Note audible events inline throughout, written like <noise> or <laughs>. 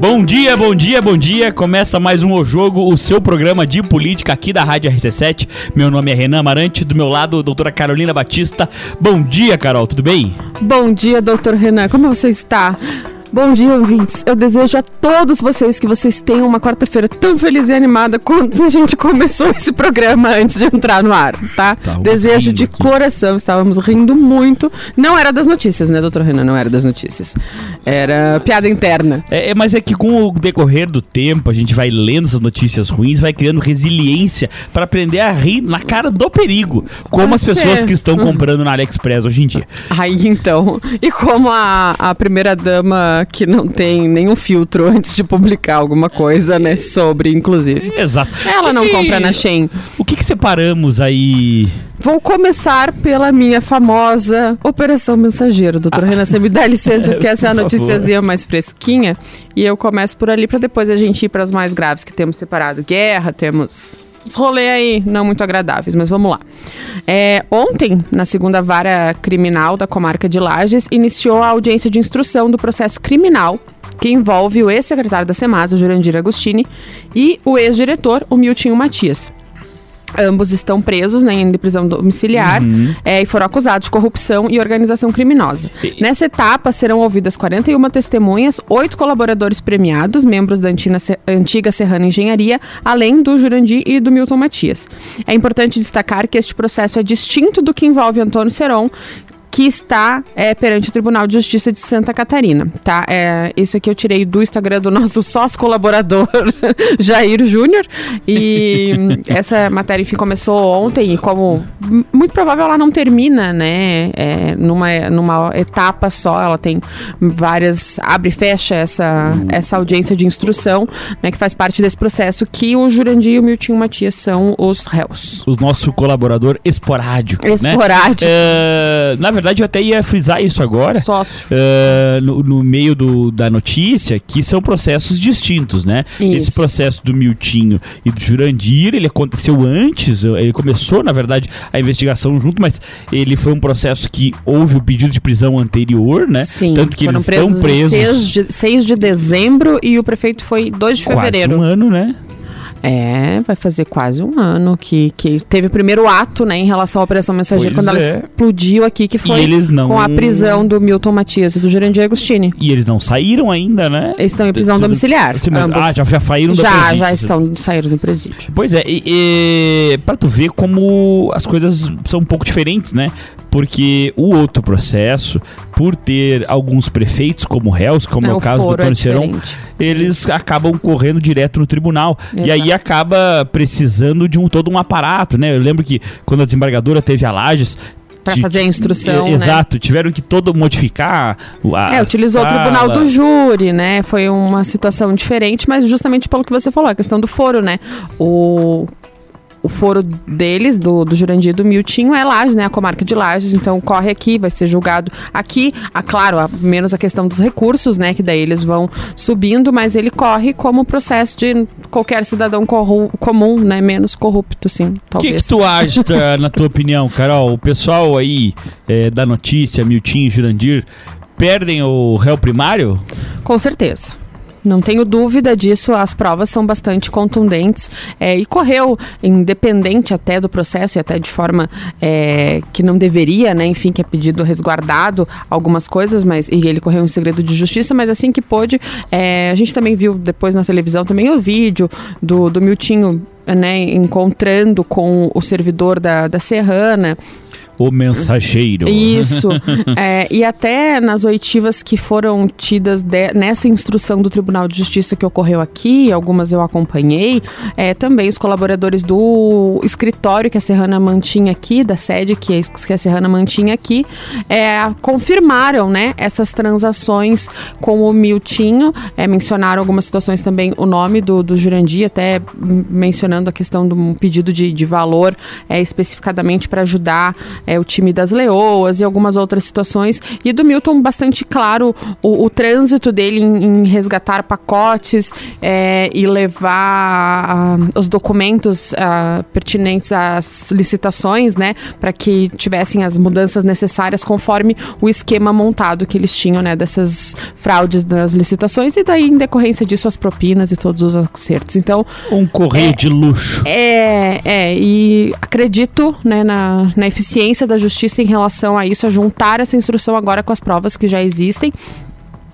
Bom dia, bom dia, bom dia. Começa mais um O Jogo, o seu programa de política aqui da Rádio RC7. Meu nome é Renan Amarante, do meu lado, doutora Carolina Batista. Bom dia, Carol, tudo bem? Bom dia, doutor Renan. Como você está? Bom dia, ouvintes. Eu desejo a todos vocês que vocês tenham uma quarta-feira tão feliz e animada quanto a gente começou esse programa antes de entrar no ar, tá? Estávamos desejo de aqui. coração, estávamos rindo muito. Não era das notícias, né, doutor Renan? Não era das notícias. Era piada interna. É, é, mas é que com o decorrer do tempo, a gente vai lendo essas notícias ruins, vai criando resiliência para aprender a rir na cara do perigo, como Pode as pessoas ser. que estão <laughs> comprando na AliExpress hoje em dia. Aí então, e como a, a primeira dama que não tem nenhum filtro antes de publicar alguma coisa, né, sobre, inclusive. Exato. Ela O não que que- compra na Shein. O que que separamos aí? Vou começar pela minha famosa Operação Mensageiro. Doutor Renan, você me dá licença, <laughs> porque essa é a Ah. Noticiazinha mais fresquinha. E eu começo por ali, para depois a gente ir para as mais graves, que temos separado guerra, temos os rolês aí não muito agradáveis, mas vamos lá. É, ontem, na segunda vara criminal da comarca de Lages, iniciou a audiência de instrução do processo criminal que envolve o ex-secretário da Semasa, o Jurandir Agostini, e o ex-diretor, o Miltinho Matias. Ambos estão presos né, em prisão domiciliar é, e foram acusados de corrupção e organização criminosa. E- Nessa etapa serão ouvidas 41 testemunhas, oito colaboradores premiados, membros da antiga, antiga Serrana Engenharia, além do Jurandir e do Milton Matias. É importante destacar que este processo é distinto do que envolve Antônio Seron, que está é, perante o Tribunal de Justiça de Santa Catarina, tá? É, isso aqui eu tirei do Instagram do <laughs> nosso sócio colaborador <laughs> Jair Júnior e <laughs> essa matéria, enfim, começou ontem e como muito provável ela não termina, né? É, numa, numa etapa só, ela tem várias abre e fecha essa, essa audiência de instrução, né? Que faz parte desse processo que o Jurandir e o Miltinho Matias são os réus. O nosso colaborador esporádico, né? Esporádico. É, na verdade, eu até ia frisar isso agora. Sócio. é, no, no meio do- da notícia, que são processos distintos, né? Isso. Esse processo do Miltinho e do Jurandir, ele aconteceu antes, ele começou, na verdade, a investigação junto, mas ele foi um processo que houve o pedido de prisão anterior, né? Sim, Tanto que eles estão em presos 6 de, 6 de dezembro e o prefeito foi 2 de quase fevereiro. um ano, né? É, vai fazer quase um ano que, que teve o primeiro ato, né, em relação à Operação Mensageiro, Pois quando é. ela explodiu aqui, que foi não... com a prisão do Milton Matias e do Jurandir Agostini. E eles não saíram ainda, né? Eles estão em prisão Tudo- domiciliar. Sim, mas- ah, já, já saíram da já, presídio. já estão, saíram do presídio. Pois é, e, e pra tu ver como as coisas são um pouco diferentes, né? Porque o outro processo, por ter alguns prefeitos como réus, como é, o, caso do é Seron, diferente. eles acabam correndo direto no tribunal. E Exato. aí acaba precisando de um todo um aparato, né? Eu lembro que quando a desembargadora teve a Lages. Pra ti- fazer a instrução, e- né? Exato, tiveram que todo modificar o- a É, utilizou sala. o tribunal do júri, né? Foi uma situação diferente, mas justamente pelo que você falou, a questão do foro, né? O, o foro deles, do, do Jurandir e do Miltinho, é Lages, né? A comarca de Lages, então corre aqui, vai ser julgado aqui. Ah, claro, a- menos a questão dos recursos, né? Que daí eles vão subindo, mas ele corre como processo de qualquer cidadão comum, né? Menos corrupto, sim, O que, que tu acha, <laughs> na tua opinião, Carol? O pessoal aí é, da notícia, Miltinho e Jurandir, perdem o réu primário? Com certeza. Não tenho dúvida disso, as provas são bastante contundentes é, e correu, independente até do processo e até de forma é, que não deveria, né? Enfim, que é pedido resguardado algumas coisas, mas e ele correu em segredo de justiça, mas assim que pôde, é, a gente também viu depois na televisão também o vídeo do, do Miltinho. Né, encontrando com o servidor da, da Serrana, O mensageiro. isso. <laughs> É, e até nas oitivas que foram tidas de- nessa instrução do Tribunal de Justiça que ocorreu aqui, algumas eu acompanhei, é, também os colaboradores do escritório que a Serrana mantinha aqui, da sede que a, Serrana mantinha aqui, é, confirmaram né, essas transações com o Miltinho, é, mencionaram algumas situações também o nome do, do Jurandir, até mencionando a questão um pedido de, de valor é, especificadamente para ajudar é, o time das Leoas e algumas outras situações. E do Milton, bastante claro o, o trânsito dele em, em resgatar pacotes é, e levar uh, os documentos uh, pertinentes às licitações, né, para que tivessem as mudanças necessárias conforme o esquema montado que eles tinham, né, dessas fraudes das licitações e daí em decorrência disso as propinas e todos os acertos. Então, um correio é, de luxo. É, é, e acredito, né, na, na eficiência da justiça em relação a isso, a juntar essa instrução agora com as provas que já existem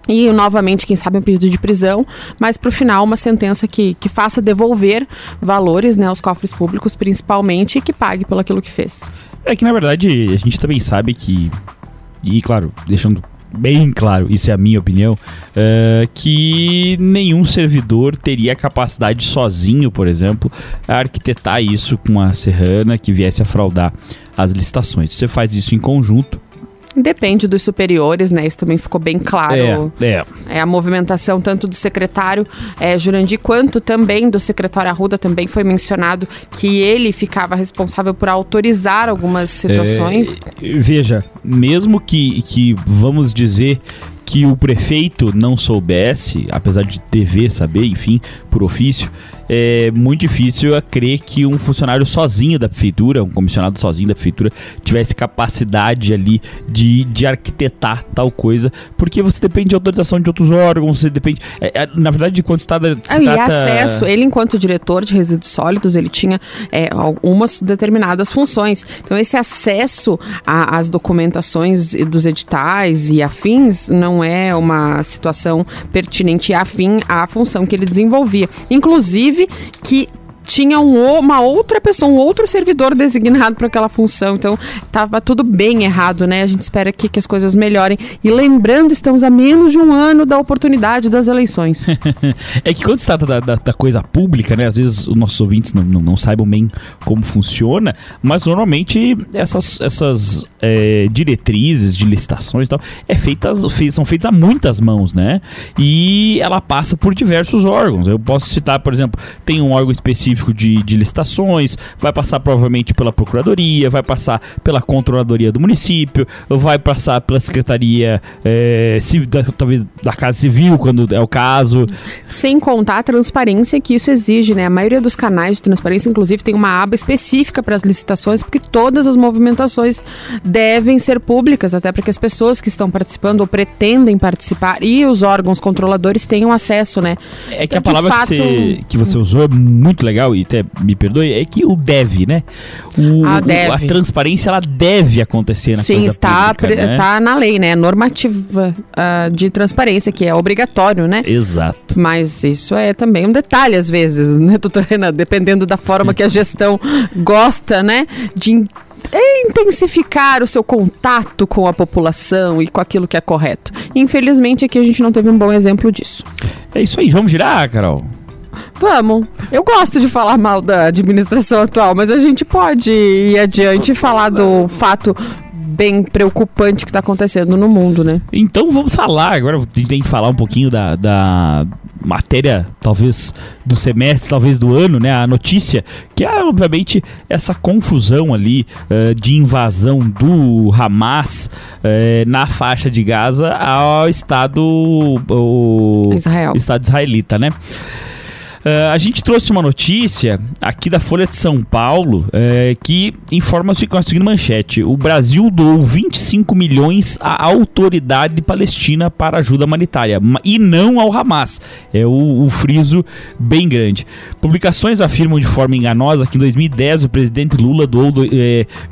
e novamente, quem sabe, um pedido de prisão, mas para o final uma sentença que, que faça devolver valores né, aos cofres públicos, principalmente, e que pague pelo aquilo que fez. É que na verdade a gente também sabe que, e claro, deixando bem claro, isso é a minha opinião, uh, que nenhum servidor teria a capacidade sozinho, por exemplo, arquitetar isso com a serrana que viesse a fraudar as licitações. Você faz isso em conjunto, Depende dos superiores, né? Isso também ficou bem claro. É, é. é a movimentação tanto do secretário é, Jurandir quanto também do secretário Arruda também foi mencionado que ele ficava responsável por autorizar algumas situações. É, veja, mesmo que, que vamos dizer que o prefeito não soubesse, apesar de dever saber, enfim, por ofício, é muito difícil a crer que um funcionário sozinho da prefeitura, um comissionado sozinho da prefeitura, tivesse capacidade ali de, de arquitetar tal coisa, porque você depende de autorização de outros órgãos, você depende. É, é, na verdade, quando está. Se ah, trata... E acesso, ele, enquanto diretor de resíduos sólidos, ele tinha é, algumas determinadas funções. Então, esse acesso às documentações dos editais e afins não é uma situação pertinente e afim à função que ele desenvolvia. Inclusive, inclusive, que tinha um, uma outra pessoa, um outro servidor designado para aquela função. Então, estava tudo bem errado, né? A gente espera que, que as coisas melhorem. E lembrando, estamos a menos de um ano da oportunidade das eleições. <laughs> é que quando se trata da, da, da, coisa pública, né? Às vezes os nossos ouvintes não, não, não, saibam bem como funciona, mas normalmente essas, essas é, diretrizes de licitações e tal é feitas, são feitas a muitas mãos, né? E ela passa por diversos órgãos. Eu posso citar, por exemplo, tem um órgão específico específico de, de licitações, vai passar provavelmente pela Procuradoria, vai passar pela Controladoria do município, vai passar pela Secretaria é, civil, da, talvez da Casa Civil, quando é o caso. Sem contar a transparência que isso exige, né? A maioria dos canais de transparência, inclusive, tem uma aba específica para as licitações, porque todas as movimentações devem ser públicas, até para que as pessoas que estão participando ou pretendem participar e os órgãos controladores tenham acesso, né? É que então, a palavra fato... que, você, que você usou é muito legal legal, e até me perdoe, é que o deve, né? O, a, ah, deve. O, a transparência, ela deve acontecer na Sim, coisa está, pública, né? tá na lei, né? Normativa uh, de transparência, que é obrigatório, né? Exato. Mas isso é também um detalhe, às vezes, né, doutora Renan? Dependendo da forma que a gestão gosta, né? De intensificar o seu contato com a população e com aquilo que é correto. Infelizmente, aqui a gente não teve um bom exemplo disso. É isso aí, vamos girar, Carol? Vamos. Eu gosto de falar mal da administração atual, mas a gente pode ir adiante e falar do fato bem preocupante que está acontecendo no mundo, né? Então vamos falar. Agora a gente tem que falar um pouquinho da, da matéria, talvez do semestre, talvez do ano, né? A notícia, que é obviamente essa confusão ali uh, de invasão do Hamas uh, na faixa de Gaza ao Estado, o, Israel. Estado israelita, né? Uh, a gente trouxe uma notícia aqui da Folha de São Paulo uh, que informa com a seguinte manchete: o Brasil doou 25 milhões à autoridade palestina para ajuda humanitária e não ao Hamas. É o, o friso bem grande. Publicações afirmam de forma enganosa que em 2010 o presidente Lula doou do,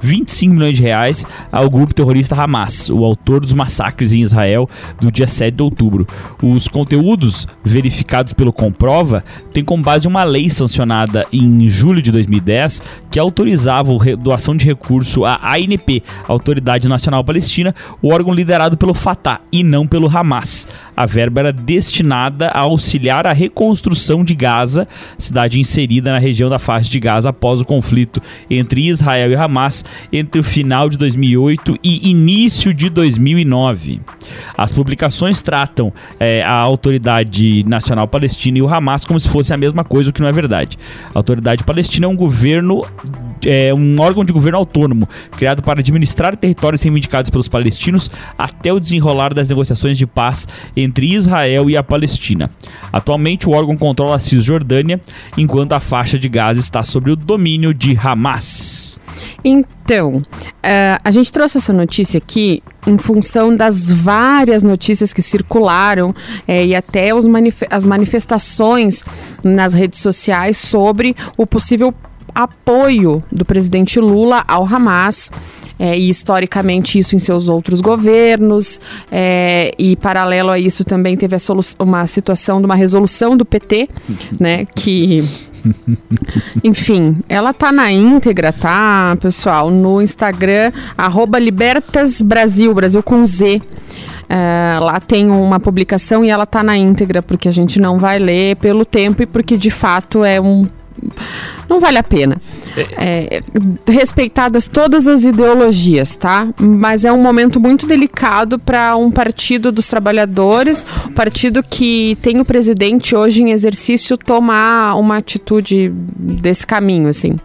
25 eh, milhões de reais ao grupo terrorista Hamas, o autor dos massacres em Israel do dia 7 de outubro. Os conteúdos verificados pelo Comprova têm tem como base uma lei sancionada em julho de 2010 que autorizava a doação de recurso à ANP, Autoridade Nacional Palestina, o órgão liderado pelo Fatah e não pelo Hamas. A verba era destinada a auxiliar a reconstrução de Gaza, cidade inserida na região da faixa de Gaza após o conflito entre Israel e Hamas entre o final de 2008 e início de 2009. As publicações tratam é, a Autoridade Nacional Palestina e o Hamas como se fosse a mesma coisa, o que não é verdade. A Autoridade Palestina é um governo é um órgão de governo autônomo, criado para administrar territórios reivindicados pelos palestinos até o desenrolar das negociações de paz entre Israel e a Palestina. Atualmente, o órgão controla a Cisjordânia, enquanto a faixa de Gaza está sob o domínio de Hamas. Então, uh, a gente trouxe essa notícia aqui em função das várias notícias que circularam é, e até manif as manifestações nas redes sociais sobre o possível apoio do presidente Lula ao Hamas. É, e historicamente isso em seus outros governos, é, e paralelo a isso também teve uma situação de uma resolução do PT, né, que <laughs> enfim, ela tá na íntegra, tá, pessoal? No Instagram, libertasbrasil, Brasil com Z. Uh, lá tem uma publicação e ela tá na íntegra, porque a gente não vai ler pelo tempo e porque de fato é um não vale a pena. É, respeitadas todas as ideologias, tá? Mas é um momento muito delicado para um partido dos trabalhadores, partido que tem o presidente hoje em exercício tomar uma atitude desse caminho, assim.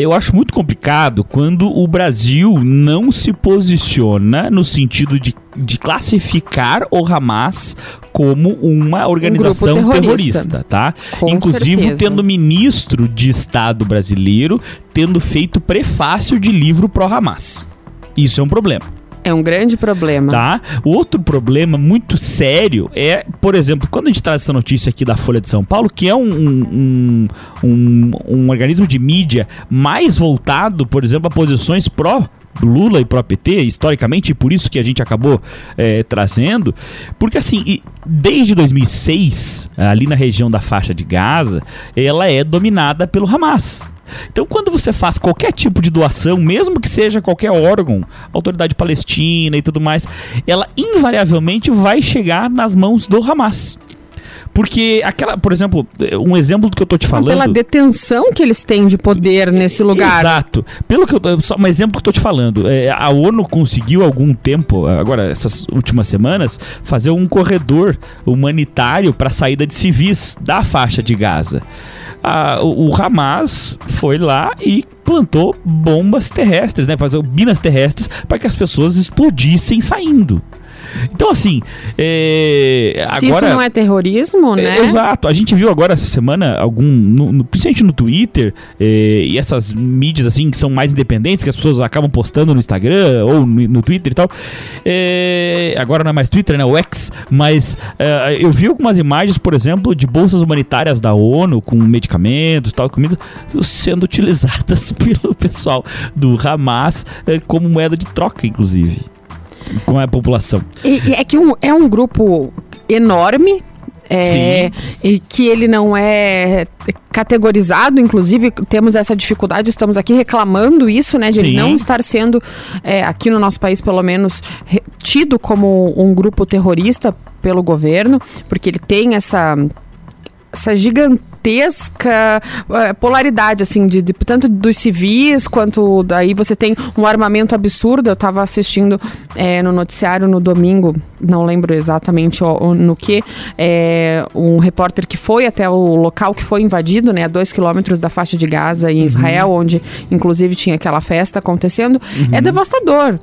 Eu acho muito complicado quando o Brasil não se posiciona no sentido de, de classificar o Hamas como uma organização um terrorista. terrorista. tá? Com Inclusive certeza. tendo ministro de Estado brasileiro tendo feito prefácio de livro pro Hamas. Isso é um problema. É um grande problema. Tá? Outro problema muito sério é, por exemplo, quando a gente traz essa notícia aqui da Folha de São Paulo, que é um, um, um, um organismo de mídia mais voltado, por exemplo, a posições pró Lula e pró PT, historicamente, e por isso que a gente acabou é, trazendo, porque assim, desde 2006, ali na região da faixa de Gaza, ela é dominada pelo Hamas. Então, quando você faz qualquer tipo de doação, mesmo que seja qualquer órgão, autoridade palestina e tudo mais, ela invariavelmente vai chegar nas mãos do Hamas. Porque aquela, por exemplo, um exemplo do que eu tô te falando. Pela detenção que eles têm de poder nesse lugar. Exato. Pelo que eu, só um exemplo que eu tô te falando. É, a ONU conseguiu algum tempo, agora essas últimas semanas, fazer um corredor humanitário para saída de civis da faixa de Gaza a, o, o Hamas foi lá e plantou bombas terrestres, né? Fazer minas terrestres para que as pessoas explodissem saindo. Então, assim. É, Se agora, isso não é terrorismo, né? É, exato. A gente viu agora essa semana, algum. No, no, principalmente no Twitter, é, e essas mídias, assim, que são mais independentes, que as pessoas acabam postando no Instagram ou no, no Twitter e tal. É, agora não é mais Twitter, né? O X. Mas é, eu vi algumas imagens, por exemplo, de bolsas humanitárias da ONU com medicamentos tal, comida, sendo utilizadas <laughs> pelo pessoal do Hamas é, como moeda de troca, inclusive com a população. E, e é que um, é um grupo enorme, é, e que ele não é categorizado, inclusive temos essa dificuldade, estamos aqui reclamando isso, né, de ele não estar sendo, é, aqui no nosso país pelo menos, tido como um grupo terrorista pelo governo, porque ele tem essa essa gigantesca uh, polaridade, assim, de, de, tanto dos civis quanto daí você tem um armamento absurdo. Eu estava assistindo é, no noticiário no domingo, não lembro exatamente o, o, no que, é, um repórter que foi até o local que foi invadido, né, a dois quilômetros da faixa de Gaza em uhum. Israel, onde inclusive tinha aquela festa acontecendo. Uhum. É devastador.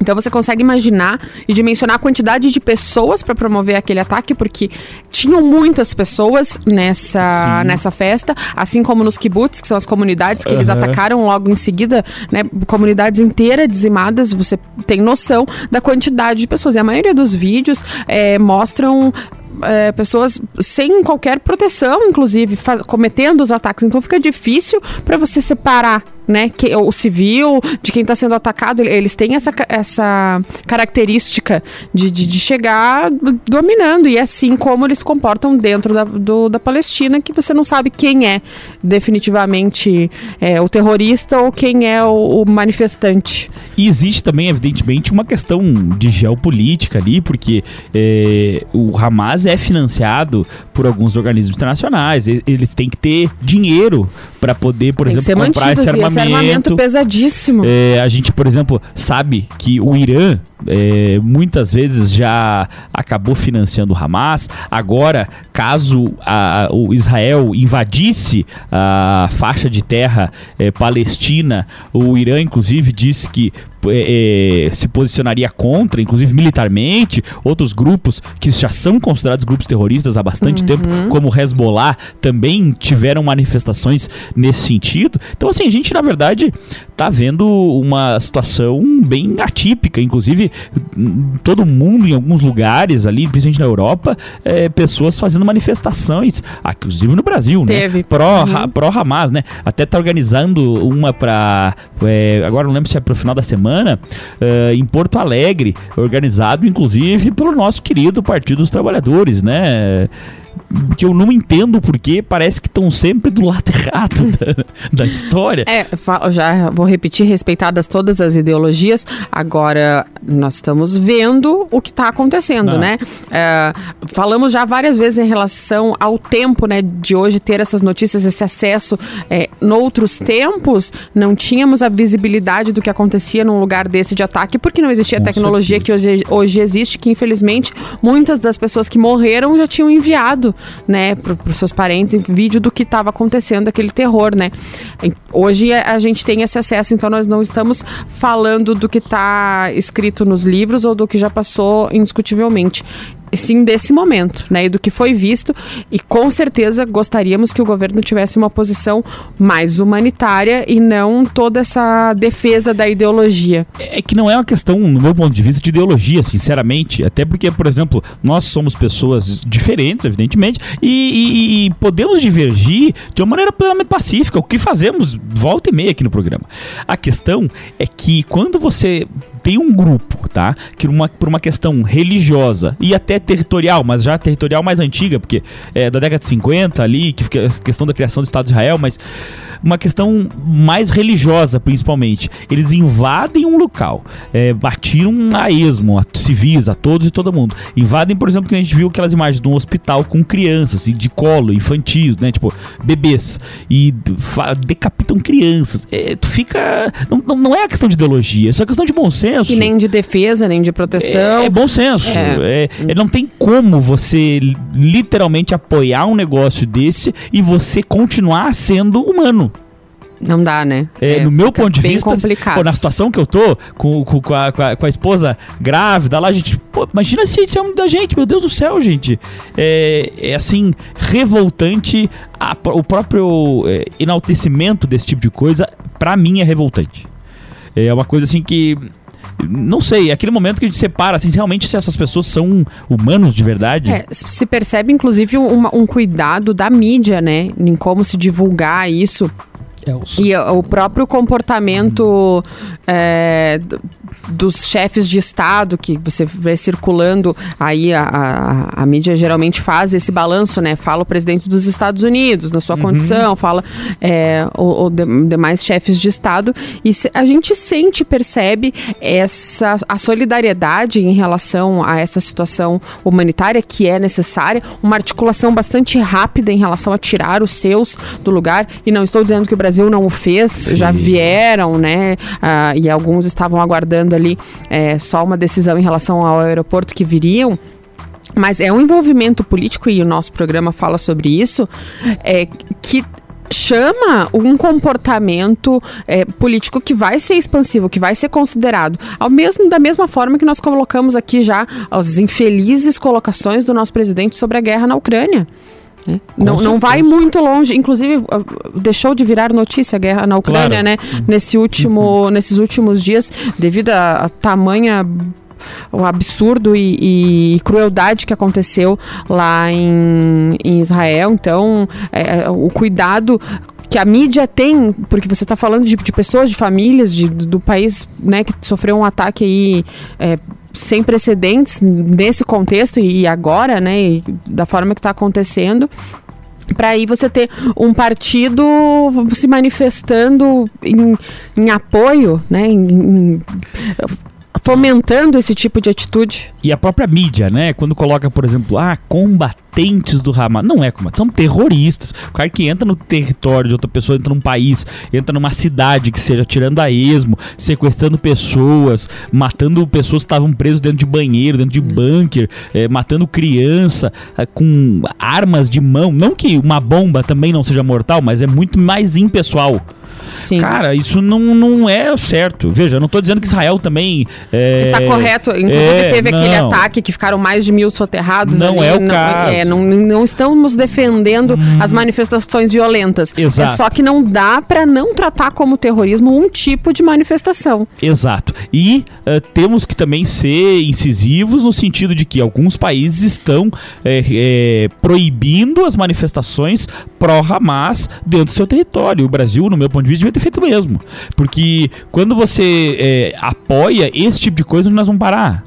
Então você consegue imaginar e dimensionar a quantidade de pessoas para promover aquele ataque, porque tinham muitas pessoas nessa, nessa festa, assim como nos kibbutz, que são as comunidades que uhum. eles atacaram logo em seguida, né? Comunidades inteiras dizimadas, você tem noção da quantidade de pessoas. E a maioria dos vídeos é, mostram é, pessoas sem qualquer proteção, inclusive, faz, cometendo os ataques. Então fica difícil para você separar né, que, o civil, de quem está sendo atacado, eles têm essa, essa característica de, de, de, chegar dominando, e é assim como eles se comportam dentro da, do, da Palestina, que você não sabe quem é definitivamente é, o terrorista ou quem é o, o, manifestante. E existe também, evidentemente, uma questão de geopolítica ali, porque é, o Hamas Hamas é financiado por alguns organismos internacionais. Eles têm que ter dinheiro para poder, por Tem exemplo, comprar esse armamento. esse armamento pesadíssimo. É, a gente, por exemplo, sabe que o Irã é, muitas vezes já acabou financiando o Hamas. Agora, caso a, o Israel invadisse a faixa de terra é, palestina, o Irã, inclusive, disse que é, é, se posicionaria contra, inclusive militarmente, outros grupos que já são considerados grupos terroristas há bastante uhum. tempo, como o Hezbollah, também tiveram manifestações nesse sentido. Então, assim, a gente, na verdade, tá vendo uma situação bem atípica, inclusive todo mundo em alguns lugares ali, principalmente na Europa, é, pessoas fazendo manifestações, inclusive no Brasil, né? Teve. né? Pró, uhum. pró Hamas, né? Até tá organizando uma para é, agora não lembro se é pro final da semana, é, em Porto Alegre, organizado inclusive pelo nosso querido Partido dos Trabalhadores, né? Que eu não entendo porque parece que estão sempre do lado <laughs> errado da, da, história. É, já vou repetir, respeitadas todas as ideologias, agora nós estamos vendo o que está acontecendo, ah. né? É, falamos já várias vezes em relação ao tempo, né, de hoje ter essas notícias, esse acesso. É, noutros tempos, não tínhamos a visibilidade do que acontecia num lugar desse de ataque, porque não existia a tecnologia certeza. que hoje, hoje existe, que infelizmente muitas das pessoas que morreram já tinham enviado né, para os seus parentes, vídeo do que estava acontecendo, aquele terror, né. Hoje a gente tem esse acesso, então nós não estamos falando do que está escrito nos livros ou do que já passou indiscutivelmente sim desse momento, né, e do que foi visto, e com certeza gostaríamos que o governo tivesse uma posição mais humanitária e não toda essa defesa da ideologia. É que não é uma questão, no meu ponto de vista, de ideologia, sinceramente, até porque, por exemplo, nós somos pessoas diferentes, evidentemente, e, e, e podemos divergir de uma maneira plenamente pacífica, o que fazemos volta e meia aqui no programa. A questão é que quando você tem um grupo, tá? Que uma, por uma questão religiosa e até territorial, mas já territorial mais antiga, porque é da década de 50 ali, que a questão da criação do Estado de Israel, mas uma questão mais religiosa, principalmente. Eles invadem um local, é, batiram a esmo, a civis, a todos e todo mundo. Invadem, por exemplo, que a gente viu aquelas imagens de um hospital com crianças, de colo, infantil, né? Tipo, bebês. E decapitam crianças. É, tu fica. Não, não é a questão de ideologia, é só questão de bom senso. E nem de defesa, nem de proteção. É, é bom senso. É. é. é não tem como você literalmente apoiar um negócio desse e você continuar sendo humano. Não dá, né? É, é, no meu ponto de vista, complicado. Pô, na situação que eu tô, com, com, com, a, com, a, com a esposa grávida lá, a gente. Pô, imagina se isso é um da gente, meu Deus do céu, gente. É, é assim, revoltante. A, o próprio é, enaltecimento desse tipo de coisa, para mim, é revoltante. É uma coisa assim que não sei, é aquele momento que a gente separa, assim, realmente se essas pessoas são humanos de verdade. É, se percebe, inclusive, um, um cuidado da mídia, né? Em como se divulgar isso. É, e o próprio comportamento é, dos chefes de Estado que você vê circulando, aí a, a, a, mídia geralmente faz esse balanço, né? Fala o presidente dos Estados Unidos na sua uhum. condição, fala é, o, o de, demais chefes de Estado, e se, a gente sente, percebe essa a solidariedade em relação a essa situação humanitária que é necessária, uma articulação bastante rápida em relação a tirar os seus do lugar, e não estou dizendo que o Brasil não o fez, Sim. já vieram, né? Ah, e alguns estavam aguardando ali é, só uma decisão em relação ao aeroporto que viriam. Mas é um envolvimento político, e o nosso programa fala sobre isso, é, que chama um comportamento é, político que vai ser expansivo, que vai ser considerado, ao mesmo da mesma forma que nós colocamos aqui já as infelizes colocações do nosso presidente sobre a guerra na Ucrânia. Né? Não, não vai muito longe, inclusive deixou de virar notícia a guerra na Ucrânia, claro. né? Uhum. Nesse último, uhum. Nesses últimos dias, devido a, a tamanha o absurdo e, e, crueldade que aconteceu lá em, em Israel. Então, é, é o cuidado que a mídia tem, porque você está falando de, de, pessoas, de famílias de, do país né, que sofreu um ataque aí. É, sem precedentes nesse contexto e agora, né, e da forma que está acontecendo, para aí você ter um partido se manifestando em, em apoio, né, em, em, fomentando esse tipo de atitude. E a própria mídia, né? Quando coloca, por exemplo, ah, combatentes do Hamas. Não é combate, são terroristas. O cara que entra no território de outra pessoa, entra num país, entra numa cidade que seja tirando a esmo, sequestrando pessoas, matando pessoas que estavam presas dentro de banheiro, dentro de bunker, é, matando criança é, com armas de mão. Não que uma bomba também não seja mortal, mas é muito mais impessoal. Sim. Cara, isso não, não é certo. Veja, eu não tô dizendo que Israel também. É, Tá correto. Inclusive, é, teve aquele não. ataque que ficaram mais de mil soterrados. Não ali. é o caso. é, não, não estamos defendendo as manifestações violentas. Exato. É só que não dá para não tratar como terrorismo um tipo de manifestação. Exato. E eh, temos que também ser incisivos no sentido de que alguns países estão eh, proibindo as manifestações pró-Hamas dentro do seu território. O Brasil, no meu ponto de vista, devia ter feito mesmo. Porque quando você eh, apoia esse tipo de coisa, nós vamos parar.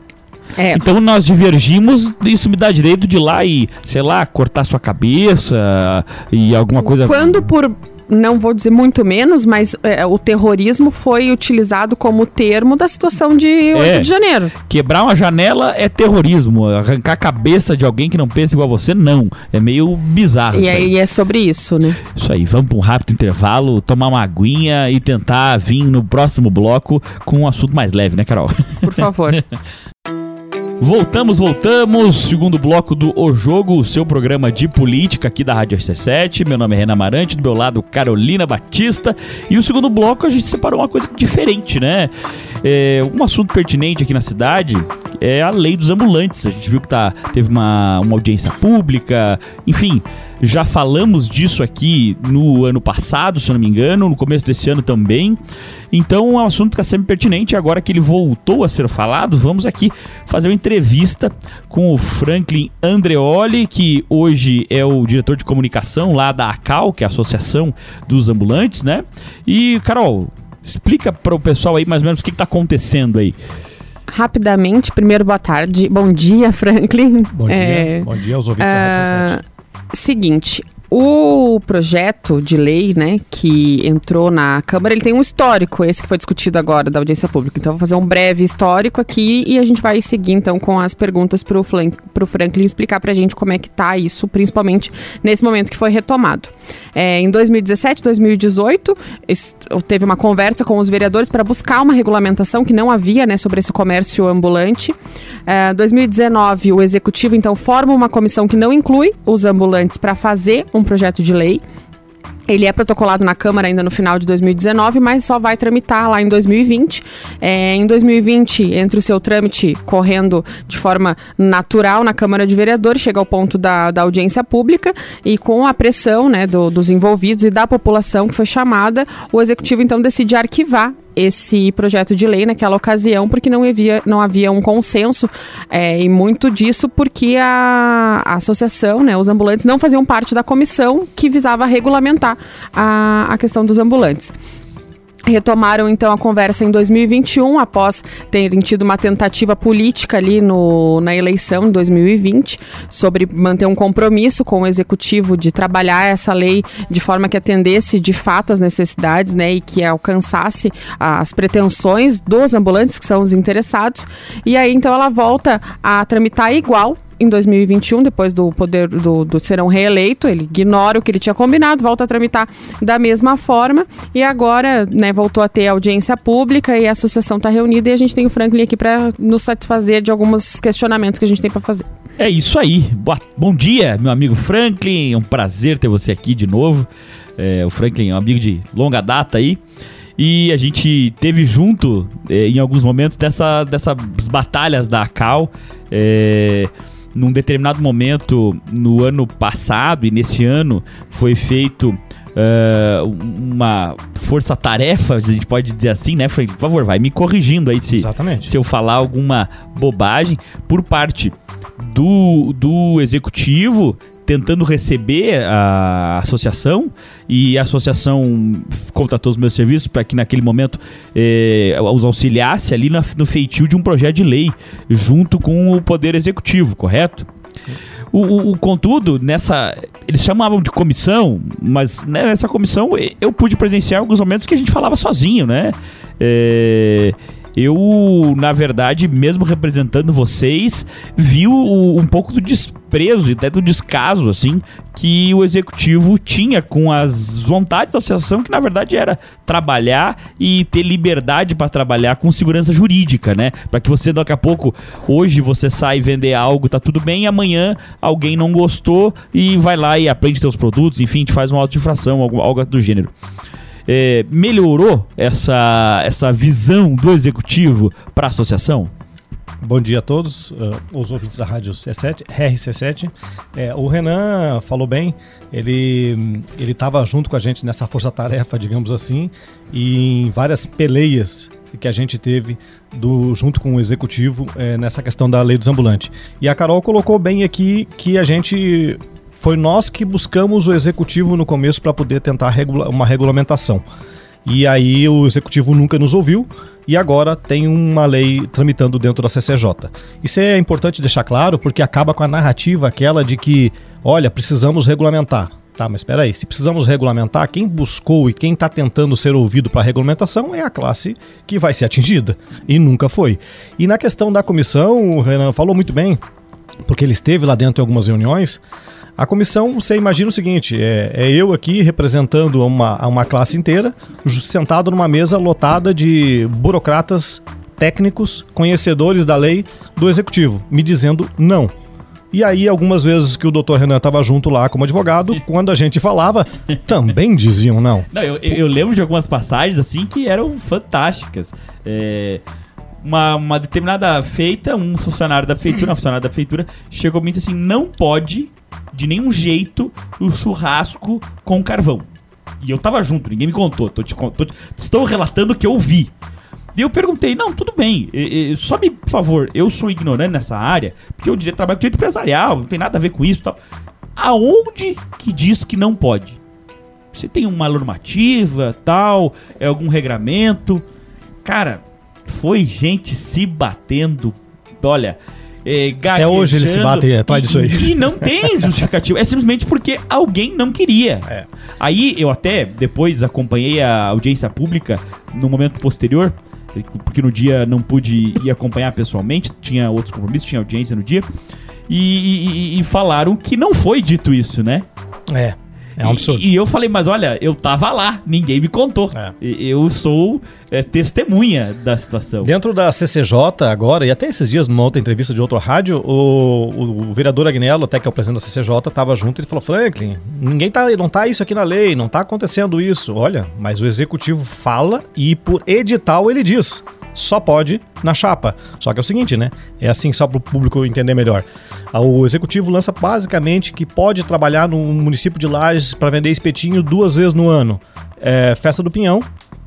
É, Então nós divergimos, isso me dá direito de ir lá e, sei lá, cortar sua cabeça e alguma coisa. Quando por não vou dizer muito menos, mas é, o terrorismo foi utilizado como termo da situação de 8 É. de janeiro. Quebrar uma janela é terrorismo. Arrancar a cabeça de alguém que não pensa igual a você, não. É meio bizarro. E aí é sobre isso, né? isso aí. Vamos para um rápido intervalo, tomar uma aguinha e tentar vir no próximo bloco com um assunto mais leve, né, Carol? Por favor. <laughs> Voltamos, voltamos. Segundo bloco do O Jogo, o seu programa de política aqui da Rádio RC7. Meu nome é Renan Amarante, do meu lado Carolina Batista. E o segundo bloco a gente separou uma coisa diferente, né? É, um assunto pertinente aqui na cidade é a lei dos ambulantes. A gente viu que tá, teve uma, uma audiência pública, enfim. Já falamos disso aqui no ano passado, se não me engano, no começo desse ano também. Então é um assunto que está sempre pertinente. Agora que ele voltou a ser falado, vamos aqui fazer uma entrevista com o Franklin Andreoli, que hoje é o diretor de comunicação lá da ACAL, que é a Associação dos Ambulantes, né? E, Carol, explica para o pessoal aí mais ou menos o que está acontecendo aí. Rapidamente, primeiro, boa tarde. Bom dia, Franklin. Bom dia, É, bom dia aos ouvintes da ah, Rádio 7. Seguinte, o projeto de lei, né, que entrou na Câmara, ele tem um histórico, esse que foi discutido agora da audiência pública. Então, vou fazer um breve histórico aqui e a gente vai seguir, então, com as perguntas para o Franklin explicar para a gente como é que tá isso, principalmente nesse momento que foi retomado. É, em 2017, 2018, es- teve uma conversa com os vereadores para buscar uma regulamentação que não havia, né, sobre esse comércio ambulante. É, 2019, o executivo então forma uma comissão que não inclui os ambulantes para fazer um projeto de lei. Ele é protocolado na Câmara ainda no final de 2019, mas só vai tramitar lá em 2020. É, em 2020, entre o seu trâmite correndo de forma natural na Câmara de Vereadores, chega ao ponto da, da audiência pública e com a pressão né, do- dos envolvidos e da população que foi chamada, o Executivo então decide arquivar esse projeto de lei naquela ocasião, porque não havia, não havia um consenso, é, e muito disso porque a, a associação, né, os ambulantes, não faziam parte da comissão que visava regulamentar a, a questão dos ambulantes. Retomaram então a conversa em 2021, após terem tido uma tentativa política ali no, na eleição de 2020, sobre manter um compromisso com o executivo de trabalhar essa lei de forma que atendesse de fato as necessidades né, e que alcançasse as pretensões dos ambulantes, que são os interessados. E aí então ela volta a tramitar igual em 2021, depois do poder do, do serão reeleito, ele ignora o que ele tinha combinado, volta a tramitar da mesma forma e agora, né, voltou a ter audiência pública e a associação está reunida e a gente tem o Franklin aqui para nos satisfazer de alguns questionamentos que a gente tem para fazer. É isso aí. Boa- bom dia, meu amigo Franklin. É um prazer ter você aqui de novo. É, o Franklin é um amigo de longa data aí. E a gente teve junto é, em alguns momentos dessa, dessas batalhas da ACAL. É, num determinado momento, no ano passado e nesse ano, foi feito é, uma força-tarefa, a gente pode dizer assim, né, Franklin? Por favor, vai me corrigindo aí se, Exatamente. se eu falar alguma bobagem por parte do, do executivo tentando receber a associação e a associação contratou os meus serviços para que naquele momento eh, os auxiliasse ali na- no feitio de um projeto de lei junto com o poder executivo, correto? O, o- o- contudo, nessa. Eles chamavam de comissão, mas né, nessa comissão eh, eu pude presenciar alguns momentos que a gente falava sozinho, né? É, eu, na verdade, mesmo representando vocês, vi o, um pouco do desprezo e até do descaso, assim, que o executivo tinha com as vontades da associação, que na verdade era trabalhar e ter liberdade para trabalhar com segurança jurídica, né? Para que você daqui a pouco, hoje você sai vender algo, tá tudo bem, e amanhã alguém não gostou e vai lá e aprende teus produtos, enfim, te faz uma auto-infração, algo, algo do gênero é, melhorou essa, essa visão do executivo para a associação? Bom dia a todos, uh, os ouvintes da Rádio C7, RC7. É, o Renan falou bem, ele estava junto com a gente nessa força-tarefa, digamos assim, e em várias peleias que a gente teve do, junto com o executivo é, nessa questão da lei dos ambulantes. E a Carol colocou bem aqui que a gente foi nós que buscamos o executivo no começo para poder tentar regula uma regulamentação. E aí o executivo nunca nos ouviu e agora tem uma lei tramitando dentro da CCJ. Isso é importante deixar claro porque acaba com a narrativa aquela de que, olha, precisamos regulamentar. Tá, mas espera aí, se precisamos regulamentar, quem buscou e quem está tentando ser ouvido para a regulamentação é a classe que vai ser atingida. E nunca foi. E na questão da comissão, o Renan falou muito bem, porque ele esteve lá dentro em algumas reuniões. A comissão, você imagina o seguinte: é, é eu aqui representando uma, uma classe inteira, sentado numa mesa lotada de burocratas técnicos, conhecedores da lei do executivo, me dizendo não. E aí, algumas vezes que o doutor Renan estava junto lá como advogado, <laughs> quando a gente falava, também diziam não. Não, eu, eu lembro de algumas passagens assim que eram fantásticas. É, uma, uma determinada feita, um funcionário da feitura, uma funcionária da feitura, chegou e disse assim: não pode de nenhum jeito o churrasco com carvão. E eu tava junto, ninguém me contou. Tô te, tô, estou relatando o que eu vi. E eu perguntei, não, tudo bem, só me, por favor, eu sou ignorante nessa área, porque eu trabalho com direito empresarial, não tem nada a ver com isso e tal. Aonde que diz que não pode? Você tem uma normativa, tal, é algum regramento? Cara, foi gente se batendo. Olha, é, Até hoje eles se batem atrás disso aí. E não tem <laughs> justificativo. É simplesmente porque alguém não queria. É. Aí eu até depois acompanhei a audiência pública no momento posterior, porque no dia não pude ir acompanhar pessoalmente, tinha outros compromissos, tinha audiência no dia. E, e, e falaram que não foi dito isso, né? É. É um absurdo. E, e, eu falei, mas olha, eu tava lá, ninguém me contou. É. Eu sou é, testemunha da situação. Dentro da CCJ agora, e até esses dias, numa outra entrevista de outra rádio, o, o, o vereador Agnello, até que é o presidente da CCJ, estava junto e ele falou: Franklin, ninguém tá, não tá isso aqui na lei, não tá acontecendo isso. Olha, mas o executivo fala e por edital ele diz só pode na chapa. Só que é o seguinte, né? É assim só para o público entender melhor. O executivo lança basicamente que pode trabalhar no município de Lages para vender espetinho duas vezes no ano. É, festa do Pinhão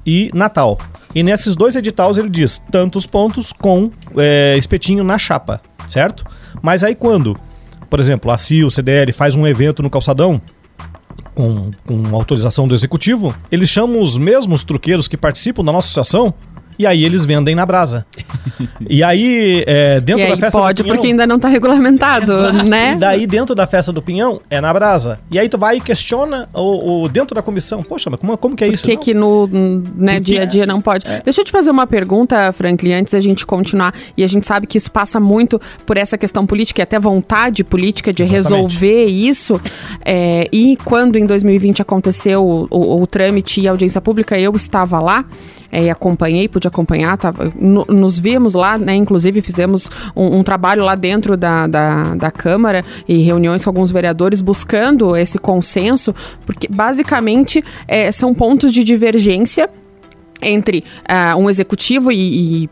e Natal. E nesses dois editais ele diz tantos pontos com é, espetinho na chapa, certo? Mas aí quando, por exemplo, a CIO, o CDL faz um evento no calçadão, com, com autorização do executivo, eles chamam os mesmos truqueiros que participam da nossa associação e aí eles vendem na brasa. e aí, é, dentro e da festa pode, do Pinhão... porque ainda não está regulamentado, Exato. né? E daí, dentro da festa do Pinhão, é na brasa. E aí tu vai e questiona o, o dentro da comissão. Poxa, mas como, como que é isso? Por que que no né, dia a dia não pode? É. Deixa eu te fazer uma pergunta, Franklin, antes da gente continuar. E a gente sabe que isso passa muito por essa questão política e até vontade política de Exatamente. resolver isso. É, e quando em 2020 aconteceu o, o, o trâmite e a audiência pública, eu estava lá é, e acompanhei, pude acompanhar, tava, no, nos vimos lá, né? Inclusive fizemos um, um trabalho lá dentro da, da, da, Câmara e reuniões com alguns vereadores buscando esse consenso, porque basicamente é, são pontos de divergência entre uh, um executivo e, e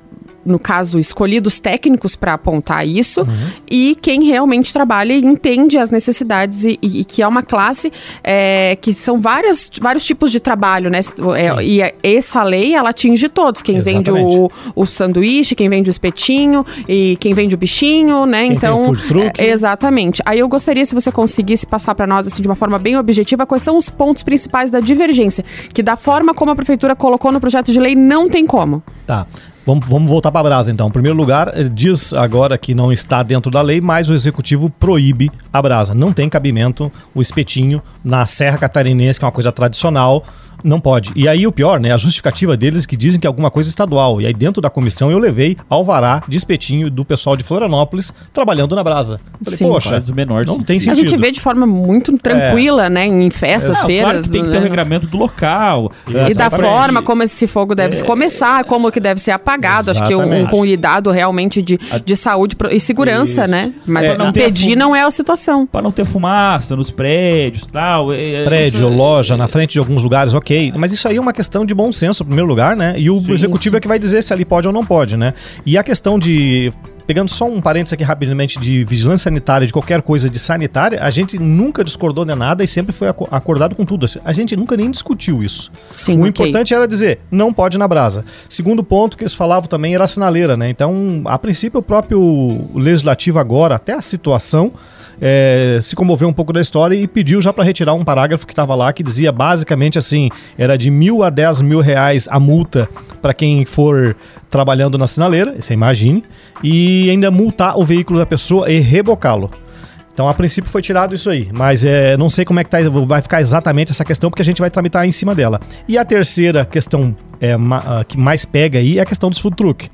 no caso, escolhidos técnicos para apontar isso, uhum. e quem realmente trabalha e entende as necessidades, e, e, e que é uma classe é, que são várias, vários tipos de trabalho, né? É, e essa lei, ela atinge todos. Quem Exatamente. vende o, o sanduíche, quem vende o espetinho, e quem vende o bichinho, né? Quem então. É, exatamente. Aí eu gostaria, se você conseguisse passar para nós, assim, de uma forma bem objetiva, quais são os pontos principais da divergência, que da forma como a prefeitura colocou no projeto de lei, não tem como. Tá. Vamos, vamos voltar para a brasa então. Em primeiro lugar, diz agora que não está dentro da lei, mas o executivo proíbe a brasa. Não tem cabimento o espetinho na Serra Catarinense, que é uma coisa tradicional não pode. E aí o pior, né? A justificativa deles é que dizem que é alguma coisa estadual. E aí dentro da comissão eu levei alvará de espetinho do pessoal de Florianópolis trabalhando na brasa. Falei, Sim. poxa, Faz o menor não sentido. tem sentido. A gente vê de forma muito tranquila, é. né? Em festas, é. feiras. Claro tem que ter o um regramento do local. E da forma como esse fogo deve é. começar, como que deve ser apagado. Exatamente. Acho que um, um cuidado realmente de, de saúde e segurança, Isso. né? Mas é. não impedir não é a situação. Para não ter fumaça nos prédios tal. É, Prédio, loja, na frente de alguns lugares, ok ok. Mas isso aí é uma questão de bom senso, em primeiro lugar, né? E o sim, executivo sim. é que vai dizer se ali pode ou não pode, né? E a questão de pegando só um parênteses aqui rapidamente de vigilância sanitária, de qualquer coisa de sanitária, a gente nunca discordou de nada e sempre foi acordado com tudo. A gente nunca nem discutiu isso. Sim, o okay. importante era dizer, não pode na brasa. Segundo ponto que eles falavam também era a sinaleira, né? Então, a princípio, o próprio legislativo agora, até a situação, é, se comoveu um pouco da história e pediu já para retirar um parágrafo que estava lá que dizia basicamente assim: era de mil a dez mil reais a multa para quem for trabalhando na sinaleira, você imagine, e ainda multar o veículo da pessoa e rebocá-lo. Então, a princípio foi tirado isso aí, mas é, não sei como é que tá, vai ficar exatamente essa questão, porque a gente vai tramitar em cima dela. E a terceira questão é, ma, que mais pega aí é a questão dos food truck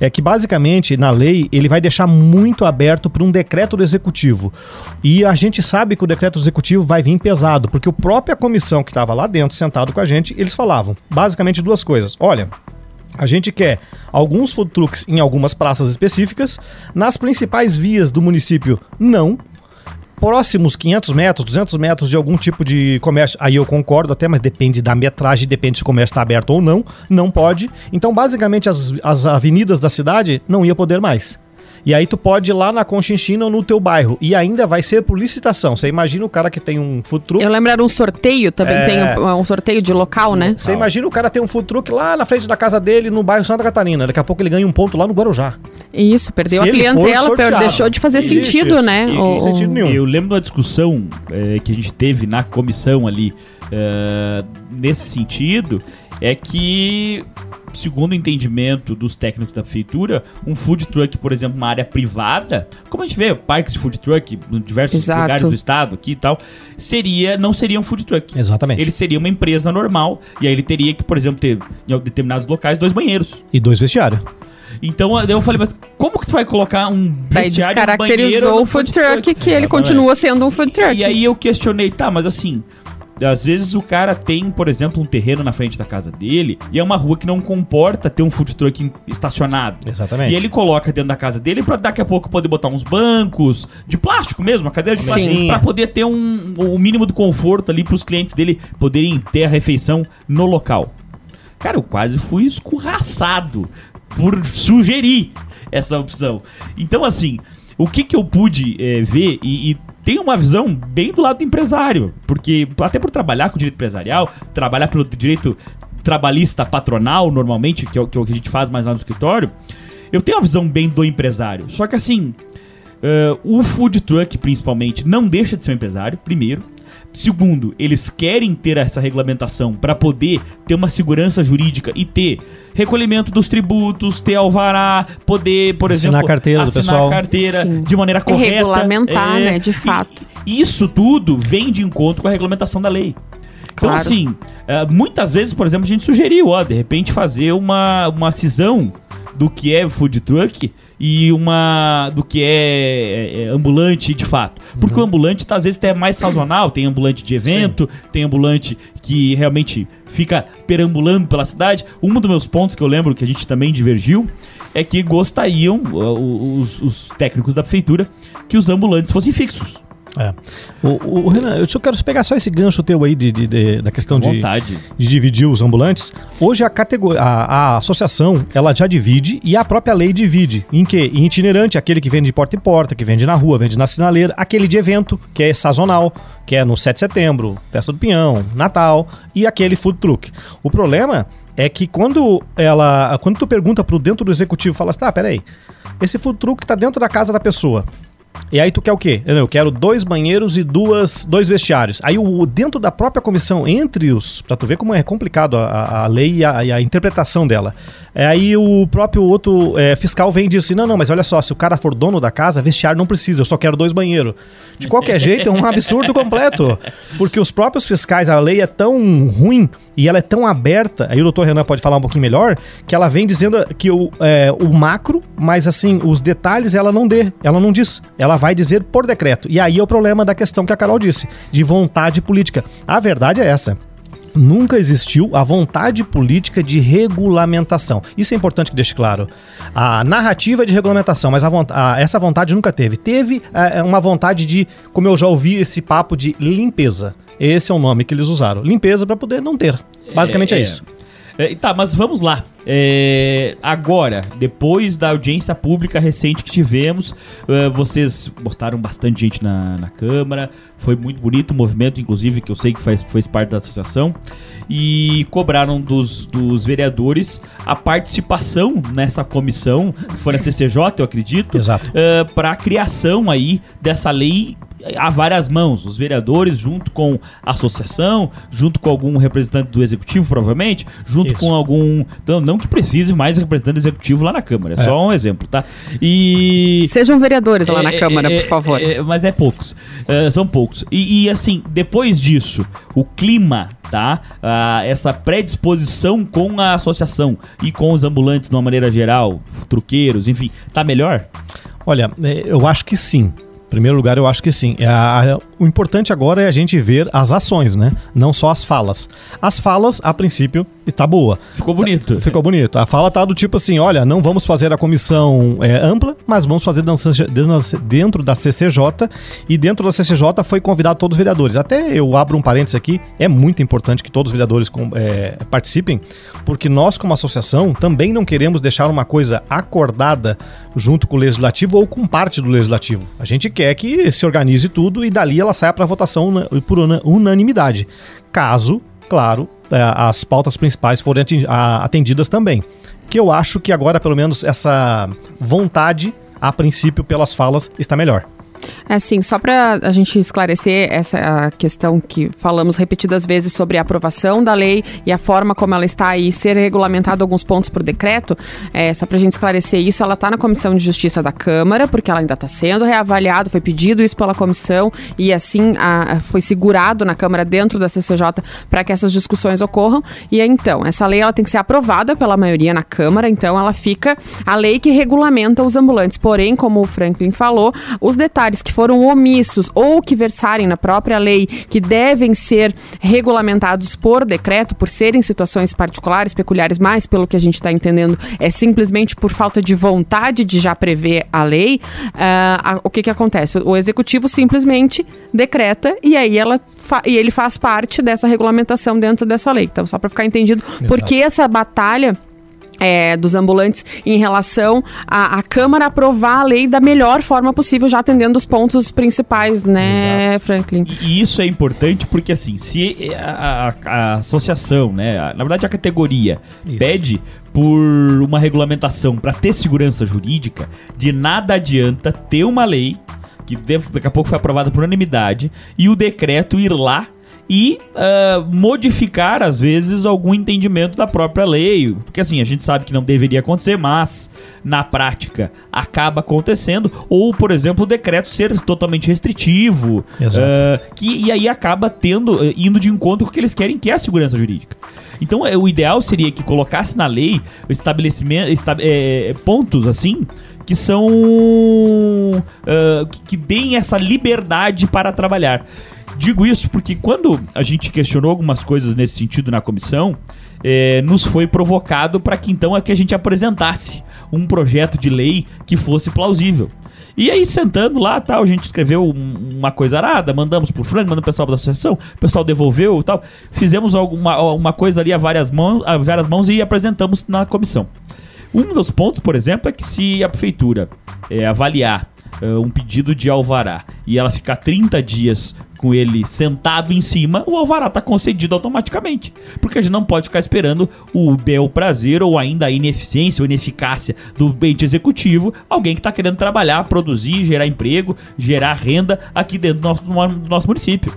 é que basicamente na lei ele vai deixar muito aberto para um decreto do executivo. E a gente sabe que o decreto do executivo vai vir pesado, porque a própria comissão que estava lá dentro, sentado com a gente, eles falavam basicamente duas coisas. Olha, a gente quer alguns food trucks em algumas praças específicas, nas principais vias do município, não próximos 500 metros, 200 metros de algum tipo de comércio, aí eu concordo até, mas depende da metragem, depende se o comércio está aberto ou não, não pode. Então, basicamente, as, as avenidas da cidade não ia poder mais. E aí tu pode ir lá na Conchinchina ou no teu bairro. E ainda vai ser por licitação. Você imagina o cara que tem um food truck. Eu lembro era um sorteio também, é... tem um, um, sorteio de local, né? Você imagina o cara tem um food truck lá na frente da casa dele, no bairro Santa Catarina. Daqui a pouco ele ganha um ponto lá no Guarujá. Isso, perdeu Se a clientela, deixou de fazer Existe sentido, isso. né? Não o, sentido nenhum. Eu lembro da discussão é, que a gente teve na comissão ali, é, nesse sentido, é que segundo o entendimento dos técnicos da prefeitura, um food truck, por exemplo, uma área privada, como a gente vê parques de food truck em diversos Exato. lugares do estado aqui e tal, seria não seria um food truck. Exatamente. Ele seria uma empresa normal e aí ele teria que, por exemplo, ter em determinados locais dois banheiros e dois vestiários. Então eu falei, mas como que tu vai colocar um vestiário Daí descaracterizou o food truck, truck que ele continua sendo um food truck. E, e aí eu questionei, tá, mas assim, às vezes o cara tem, por exemplo, um terreno na frente da casa dele e é uma rua que não comporta ter um food truck estacionado. Exatamente. E ele coloca dentro da casa dele para daqui a pouco poder botar uns bancos de plástico mesmo, uma cadeira de plástico, para poder ter um, o mínimo de conforto ali para os clientes dele poderem ter a refeição no local. Cara, eu quase fui escorraçado por sugerir essa opção. Então, assim, o que, que eu pude é, ver e, e tem uma visão bem do lado do empresário, porque até por trabalhar com o direito empresarial, trabalhar pelo direito trabalhista patronal, normalmente, que é, que é o que a gente faz mais lá no escritório, eu tenho uma visão bem do empresário. Só que assim, uh, o food truck, principalmente, não deixa de ser um empresário, primeiro. Segundo, eles querem ter essa regulamentação para poder ter uma segurança jurídica e ter recolhimento dos tributos, ter alvará, poder, por assinar exemplo, a carteira assinar do pessoal. carteira Sim. de maneira correta. É regulamentar, é, né, de fato. isso tudo vem de encontro com a regulamentação da lei. Então, claro. assim, eh, muitas vezes, por exemplo, a gente sugeriu, ó, de repente fazer uma, uma cisão do que é food truck e uma do que é, é, é ambulante de fato. Porque uhum. o ambulante tá, às vezes é mais sazonal, tem ambulante de evento, Sim. tem ambulante que realmente fica perambulando pela cidade. Um dos meus pontos que eu lembro que a gente também divergiu é que gostariam os, os técnicos da prefeitura que os ambulantes fossem fixos. É. O, o, Renan, eu só quero pegar só esse gancho teu aí de, de, de da questão de, de, dividir os ambulantes. Hoje a, categoria, a, a, associação ela já divide e a própria lei divide. Em que? Em itinerante, aquele que vende de porta em porta, que vende na rua, vende na sinaleira, aquele de evento, que é sazonal, que é no 7 de setembro, festa do pinhão, Natal, e aquele food truck. O problema é que quando ela. Quando tu pergunta pro dentro do executivo, fala assim, tá, peraí, esse food truck tá dentro da casa da pessoa E aí tu quer o quê? Eu quero dois banheiros e duas, dois vestiários. Aí o dentro da própria comissão, entre os. Pra tu ver como é complicado a, a lei e a, e a, interpretação dela. É, aí o próprio outro é, fiscal vem e diz assim: não, não, mas olha só, se o cara for dono da casa, vestiário não precisa, eu só quero dois banheiros. De qualquer jeito, é um absurdo completo. Porque os próprios fiscais, a lei é tão ruim e ela é tão aberta, aí o doutor Renan pode falar um pouquinho melhor, que ela vem dizendo que o, é, o macro, mas assim, os detalhes ela não dê, ela não diz. Ela vai dizer por decreto. E aí é o problema da questão que a Carol disse, de vontade política. A verdade é essa nunca existiu a vontade política de regulamentação. Isso é importante que deixe claro. A narrativa é de regulamentação, mas a a, essa vontade nunca teve. Teve é, uma vontade de, como eu já ouvi esse papo de limpeza. Esse é o nome que eles usaram. Limpeza para poder não ter. Basicamente é, é, é isso. É, tá, mas vamos lá. É, agora, depois da audiência pública recente que tivemos, uh, vocês botaram bastante gente na, na Câmara, foi muito bonito o movimento, inclusive, que eu sei que faz, fez parte da associação, e cobraram dos, dos vereadores a participação nessa comissão, que foi na CCJ, eu acredito, uh, para a criação aí dessa lei há várias mãos, os vereadores junto com a associação, junto com algum representante do executivo, provavelmente, junto Isso. com algum. Não, não que precise mais representante executivo lá na Câmara, é, é. só um exemplo, tá? E. Sejam vereadores lá é, na Câmara, é, por favor. É, mas é poucos. É, são poucos. E, e, assim, depois disso, o clima, tá? Ah, essa predisposição com a associação e com os ambulantes de uma maneira geral, truqueiros, enfim, tá melhor? Olha, eu acho que sim primeiro lugar, eu acho que sim. É, a, o importante agora é a gente ver as ações, né? Não só as falas. As falas, a princípio, tá boa. Ficou bonito. Tá, ficou bonito. A fala tá do tipo assim: olha, não vamos fazer a comissão é, ampla, mas vamos fazer dentro da CCJ. E dentro da CCJ foi convidado todos os vereadores. Até eu abro um parênteses aqui: é muito importante que todos os vereadores é, participem, porque nós, como associação, também não queremos deixar uma coisa acordada junto com o legislativo ou com parte do legislativo. A gente quer que se organize tudo e dali ela saia para votação por unanimidade. Caso, claro, é, as pautas principais forem atendidas também. Que eu acho que agora, pelo menos, essa vontade, a princípio, pelas falas, está melhor. É assim, só para a gente esclarecer essa questão que falamos repetidas vezes sobre a aprovação da lei e a forma como ela está aí, ser regulamentado alguns pontos por decreto, é, só para a gente esclarecer isso, ela está na Comissão de Justiça da Câmara, porque ela ainda está sendo reavaliada, foi pedido isso pela comissão e assim a, foi segurado na Câmara dentro da CCJ para que essas discussões ocorram. E então, essa lei ela tem que ser aprovada pela maioria na Câmara, então ela fica a lei que regulamenta os ambulantes. Porém, como o Franklin falou, os detalhes que foram omissos ou que versarem na própria lei que devem ser regulamentados por decreto, por serem situações particulares, peculiares, mais pelo que a gente está entendendo, é simplesmente por falta de vontade de já prever a lei, uh, o que, que acontece? O executivo simplesmente decreta e aí ela e ele faz parte dessa regulamentação dentro dessa lei. Então, só para ficar entendido, Exato. por que essa batalha é, dos ambulantes em relação à, Câmara aprovar a lei da melhor forma possível, já atendendo os pontos principais, né, Exato. Franklin? E isso é importante porque, assim, se a, a, a associação, né, a, na verdade a categoria, isso. pede por uma regulamentação para ter segurança jurídica, de nada adianta ter uma lei que daqui a pouco foi aprovada por unanimidade e o decreto ir lá e uh, modificar, às vezes, algum entendimento da própria lei. Porque assim, a gente sabe que não deveria acontecer, mas na prática acaba acontecendo. Ou, por exemplo, o decreto ser totalmente restritivo. Exato. Uh, que, e aí acaba tendo, uh, indo de encontro com o que eles querem, que é a segurança jurídica. Então, é, o ideal seria que colocasse na lei estabelecimento, esta, é, pontos assim que são. que, que deem essa liberdade para trabalhar. Digo isso porque quando a gente questionou algumas coisas nesse sentido na comissão, é, nos foi provocado para que então é que a gente apresentasse um projeto de lei que fosse plausível. E aí, sentando lá, tal, a gente escreveu uma coisa arada, mandamos pro Frank, mandamos pro pessoal da associação, o pessoal devolveu tal. Fizemos alguma, uma coisa ali a várias, mãos, a várias mãos e apresentamos na comissão. Um dos pontos, por exemplo, é que se a prefeitura é, avaliar uh, um pedido de alvará e ela ficar 30 dias com ele sentado em cima, o alvará está concedido automaticamente. Porque a gente não pode ficar esperando o bel prazer ou ainda a ineficiência ou ineficácia do ente executivo, alguém que está querendo trabalhar, produzir, gerar emprego, gerar renda aqui dentro do nosso, do nosso município.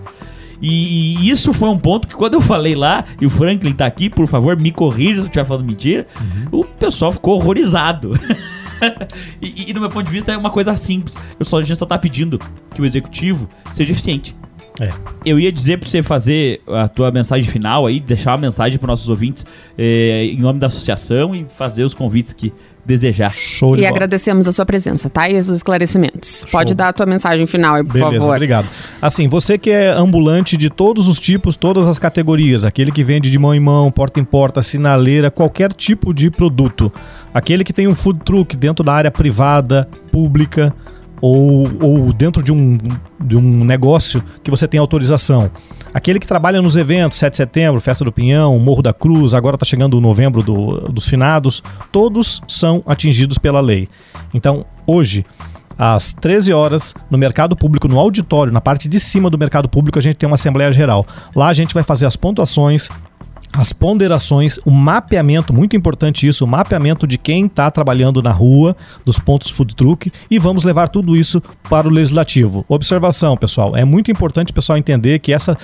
E, e, isso foi um ponto que quando eu falei lá, e o Franklin tá aqui, por favor, me corrija se eu estiver falando mentira, uhum. o pessoal ficou horrorizado. <laughs> <laughs> e, e, no meu ponto de vista é uma coisa simples. Eu só, a gente só tá pedindo que o executivo seja eficiente. É. Eu ia dizer para você fazer a tua mensagem final aí, deixar uma mensagem para nossos ouvintes é, em nome da associação e fazer os convites que desejar. Show de E bola. agradecemos a sua presença, tá? E os esclarecimentos. Show. Pode dar a tua mensagem final aí, por Beleza, favor. obrigado. Assim, você que é ambulante de todos os tipos, todas as categorias, aquele que vende de mão em mão, porta em porta, sinaleira, qualquer tipo de produto, aquele que tem um food truck dentro da área privada, pública, ou, ou dentro de um, de um negócio que você tem autorização. Aquele que trabalha nos eventos, 7 de setembro, Festa do Pinhão, Morro da Cruz, agora está chegando o novembro do, dos finados, todos são atingidos pela lei. Então, hoje, às 13 horas, no mercado público, no auditório, na parte de cima do mercado público, a gente tem uma Assembleia Geral. Lá a gente vai fazer as pontuações, as ponderações, o mapeamento, muito importante isso, o mapeamento de quem está trabalhando na rua, dos pontos food truck, e vamos levar tudo isso para o legislativo. Observação, pessoal, é muito importante o pessoal entender que essa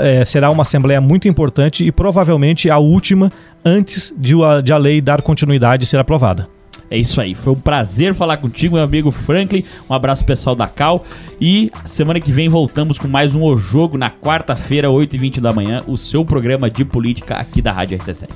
é, será uma assembleia muito importante e provavelmente a última antes de a, de a lei dar continuidade e ser aprovada. É isso aí. Foi um prazer falar contigo, meu amigo Franklin. Um abraço pessoal da Cal. E semana que vem voltamos com mais um O Jogo na quarta-feira, 8h20 da manhã. O seu programa de política aqui da Rádio RC7.